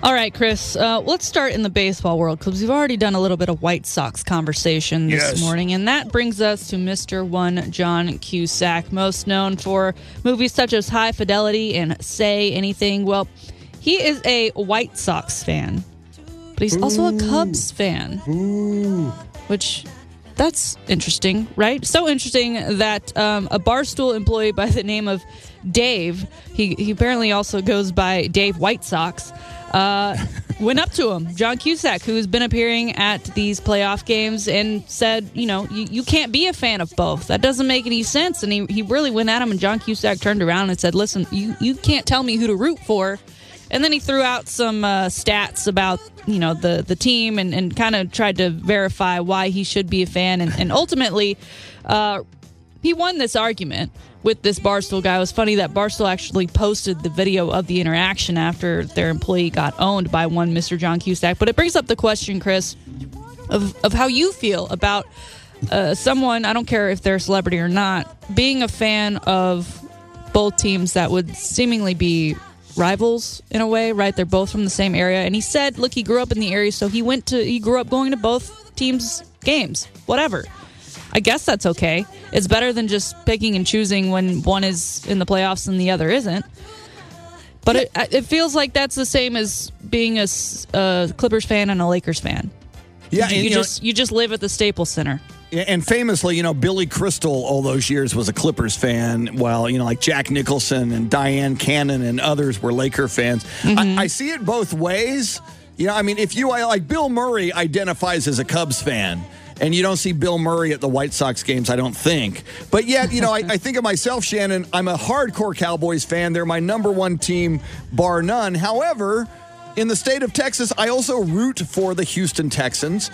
All right, Chris, uh, let's start in the baseball world because we've already done a little bit of White Sox conversation this Yes. morning. And that brings us to Mr. One John Cusack, most known for movies such as High Fidelity and Say Anything. Well, he is a White Sox fan, but he's also a Cubs fan, which that's interesting, right? So interesting that um, a barstool employee by the name of Dave, he, he apparently also goes by Dave White Sox, uh, went up to him, John Cusack, who's been appearing at these playoff games, and said, you know, you, you can't be a fan of both. That doesn't make any sense. And he, he really went at him, and John Cusack turned around and said, listen, you, you can't tell me who to root for. And then he threw out some uh, stats about you know the the team and, and kind of tried to verify why he should be a fan. And, and ultimately, uh, he won this argument with this Barstool guy. It was funny that Barstool actually posted the video of the interaction after their employee got owned by one Mr. John Cusack. But it brings up the question, Chris, of, of how you feel about uh, someone, I don't care if they're a celebrity or not, being a fan of both teams that would seemingly be rivals in a way, right? They're both from the same area. And he said, look, he grew up in the area, so he went to, he grew up going to both teams' games, whatever. I guess that's okay. It's better than just picking and choosing when one is in the playoffs and the other isn't. But it, it feels like that's the same as being a Clippers fan and a Lakers fan. Yeah, you, you just you just live at the Staples Center. And famously, you know, Billy Crystal all those years was a Clippers fan, while, you know, like Jack Nicholson and Dyan Cannon and others were Laker fans. I, mm-hmm. I see it both ways. You know, I mean, if you, like Bill Murray identifies as a Cubs fan, and you don't see Bill Murray at the White Sox games, I don't think. But yet, you know, I, I think of myself, Shannon, I'm a hardcore Cowboys fan. They're my number one team, bar none. However, in the state of Texas, I also root for the Houston Texans.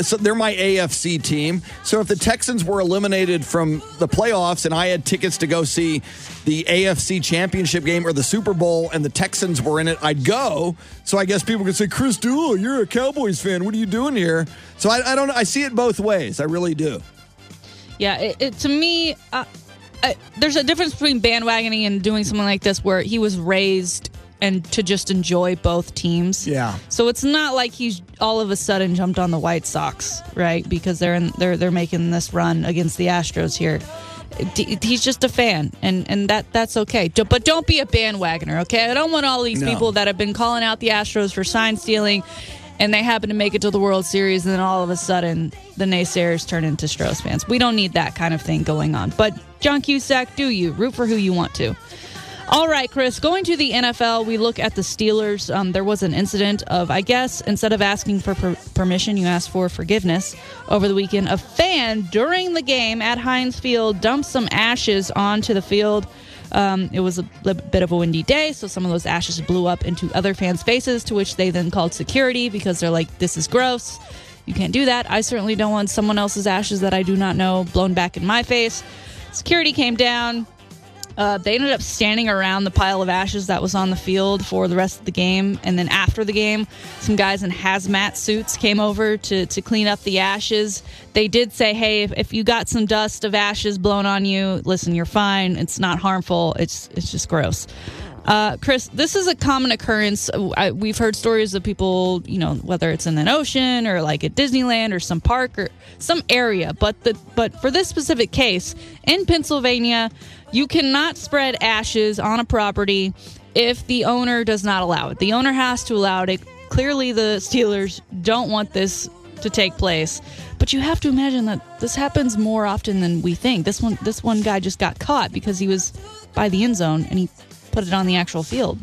So they're my AFC team. So if the Texans were eliminated from the playoffs and I had tickets to go see the AFC championship game or the Super Bowl and the Texans were in it, I'd go. So I guess people could say, Chris Dulo, you're a Cowboys fan. What are you doing here? So I, I don't. I see it both ways. I really do. Yeah, it, it, to me, uh, uh, there's a difference between bandwagoning and doing something like this where he was raised and to just enjoy both teams. Yeah. So it's not like he's all of a sudden jumped on the White Sox, right? Because they're in, they're they're making this run against the Astros here. D- He's just a fan, and and that that's okay. Do- But don't be a bandwagoner, okay? I don't want all these No. people that have been calling out the Astros for sign stealing, and they happen to make it to the World Series, and then all of a sudden the naysayers turn into Stros fans. We don't need that kind of thing going on. But John Cusack, do you root for who you want to? All right, Chris. Going to the NFL, we look at the Steelers. Um, there was an incident of, I guess, instead of asking for per- permission, you asked for forgiveness over the weekend. A fan during the game at Heinz Field dumped some ashes onto the field. Um, it was a bit of a windy day, so some of those ashes blew up into other fans' faces, to which they then called security because they're like, this is gross. You can't do that. I certainly don't want someone else's ashes that I do not know blown back in my face. Security came down. Uh, they ended up standing around the pile of ashes that was on the field for the rest of the game. And then after the game, some guys in hazmat suits came over to, to clean up the ashes. They did say, hey, if, if you got some dust of ashes blown on you, listen, you're fine. It's not harmful. It's, it's just gross. Uh, Chris, this is a common occurrence. I, we've heard stories of people, you know, whether it's in an ocean or like at Disneyland or some park or some area. But the but for this specific case in Pennsylvania, you cannot spread ashes on a property if the owner does not allow it. The owner has to allow it. Clearly, the Steelers don't want this to take place. But you have to imagine that this happens more often than we think. This one, this one guy just got caught because he was by the end zone and he put it on the actual field.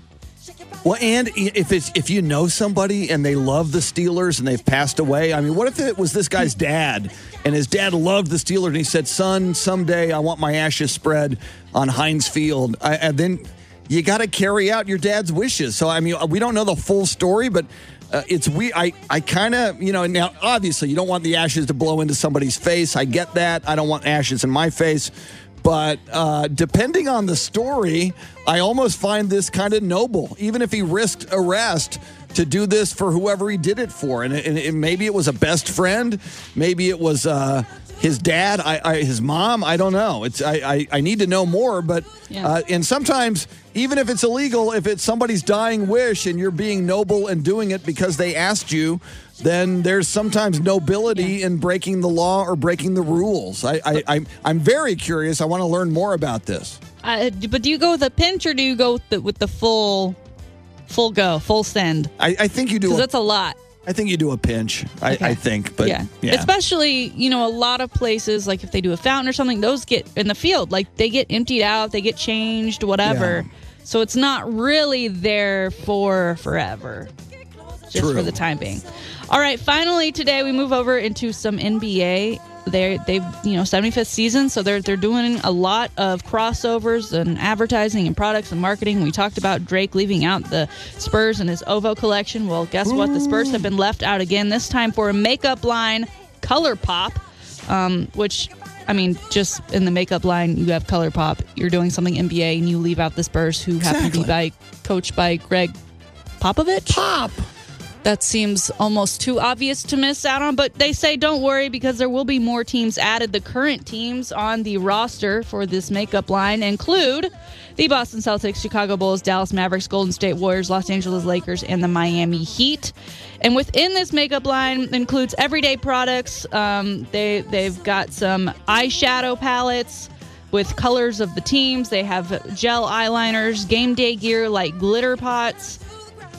Well, and if it's if you know somebody and they love the Steelers and they've passed away, I mean, what if it was this guy's dad and his dad loved the Steelers and he said, "Son, someday I want my ashes spread on Heinz Field," I, and then you got to carry out your dad's wishes. So I mean, we don't know the full story, but uh, it's we. I I kind of you know now obviously you don't want the ashes to blow into somebody's face. I get that. I don't want ashes in my face. But uh, depending on the story, I almost find this kind of noble. Even if he risked arrest to do this for whoever he did it for, and, and, maybe it was a best friend, maybe it was uh, his dad, I, I, his mom. I don't know. It's I, I, I need to know more. But Yeah. uh, and sometimes even if it's illegal, if it's somebody's dying wish and you're being noble and doing it because they asked you, then there's sometimes nobility in breaking the law or breaking the rules. I, I, I'm I'm very curious. I want to learn more about this. Uh, but do you go with a pinch or do you go with the, with the full, full go, full send? I, I think you do. Because that's a lot. I think you do a pinch. I, Okay. I think, but yeah. yeah, Especially, you know, a lot of places, like if they do a fountain or something, those get in the field, like they get emptied out, they get changed, whatever. Yeah. So it's not really there for forever, just True. for the time being. All right, finally today we move over into some NBA. They they've you know 75th season, so they're they're doing a lot of crossovers and advertising and products and marketing. We talked about Drake leaving out the Spurs and his OVO collection. Well, guess what? The Spurs have been left out again. This time for a makeup line, ColourPop, um, which. I mean, just in the makeup line, you have ColourPop. You're doing something NBA, and you leave out the Spurs, who happen to be by coached by Gregg Popovich. pop. That seems almost too obvious to miss out on, but they say don't worry because there will be more teams added. The current teams on the roster for this makeup line include the Boston Celtics, Chicago Bulls, Dallas Mavericks, Golden State Warriors, Los Angeles Lakers, and the Miami Heat. And within this makeup line includes everyday products. Um, they they've got some eyeshadow palettes with colors of the teams. They have gel eyeliners, game day gear like glitter pots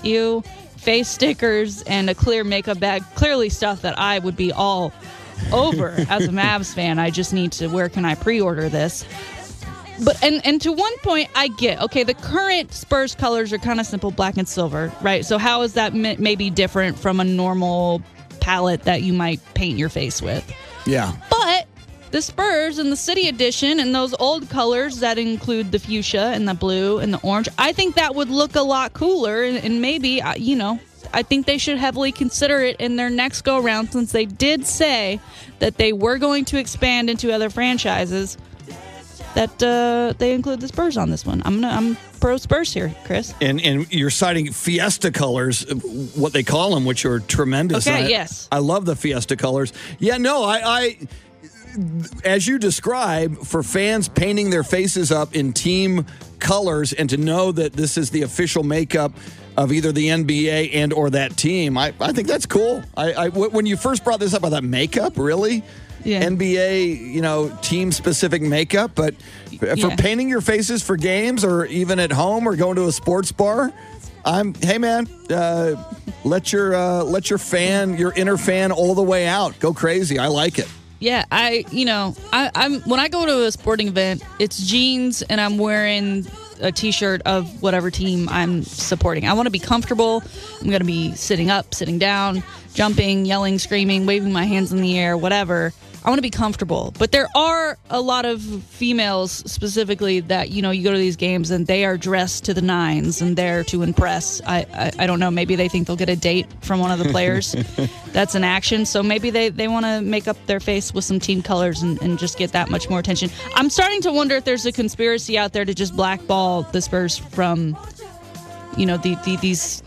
you face stickers and a clear makeup bag. Clearly stuff that i would be all over as a mavs fan. I just need to where can i pre-order this? But and and to one point i get okay the current spurs colors are kind of simple black and silver right? So how is that maybe different from a normal palette that you might paint your face with? Yeah. The Spurs and the City Edition and those old colors that include the fuchsia and the blue and the orange, I think that would look a lot cooler. And, and maybe, uh, you know, I think they should heavily consider it in their next go around since they did say that they were going to expand into other franchises. That uh, they include the Spurs on this one. I'm gonna, I'm pro Spurs here, Chris. And and you're citing Fiesta colors, what they call them, which are tremendous. Okay, I- yes. I love the Fiesta colors. Yeah, no, I, I as you describe, for fans painting their faces up in team colors and to know that this is the official makeup of either the NBA and or that team, I, I think that's cool. I, I when you first brought this up, I thought makeup really. Yeah. NBA, you know, team specific makeup, but for Yeah. painting your faces for games or even at home or going to a sports bar, I'm hey man, uh, let your uh, let your fan, your inner fan, all the way out. Go crazy. I like it. Yeah, I you know I, I'm when I go to a sporting event, it's jeans and I'm wearing a T-shirt of whatever team I'm supporting. I want to be comfortable. I'm going to be sitting up, sitting down, jumping, yelling, screaming, waving my hands in the air, whatever. I want to be comfortable. But there are a lot of females specifically that, you know, you go to these games and they are dressed to the nines and there to impress. I, I, I don't know. Maybe they think they'll get a date from one of the players. That's an action. So maybe they, they want to make up their face with some team colors and, and just get that much more attention. I'm starting to wonder if there's a conspiracy out there to just blackball the Spurs from, you know, the, the, these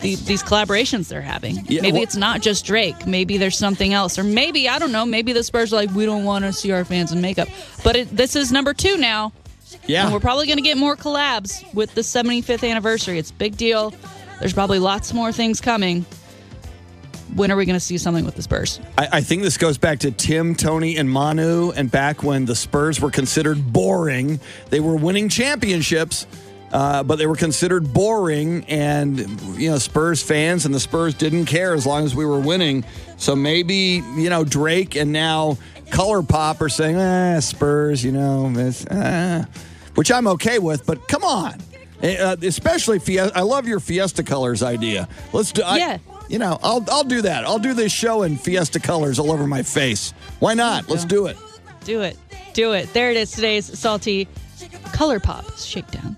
the, these collaborations they're having. Yeah, maybe well- it's not just Drake. Maybe there's something else, or maybe I don't know. Maybe the Spurs are like we don't want to see our fans in makeup. But it, this is number two now, and Yeah. we're probably going to get more collabs with the 75th anniversary. It's a big deal. There's probably lots more things coming. When are we going to see something with the Spurs? I, I think this goes back to Tim, Tony, and Manu, and back when the Spurs were considered boring. They were winning championships, uh, but they were considered boring, and you know Spurs fans and the Spurs didn't care as long as we were winning. So maybe you know Drake and now ColourPop are saying, "Ah, Spurs," you know, ah, which I'm okay with. But come on. Uh, especially Fiesta. I love your Fiesta colors idea. Let's do. I- Yeah. you know, I'll I'll do that. I'll do this show in Fiesta colors all over my face. Why not? Let's do it. Do it. Do it. There it is. Today's salty color pop shakedown.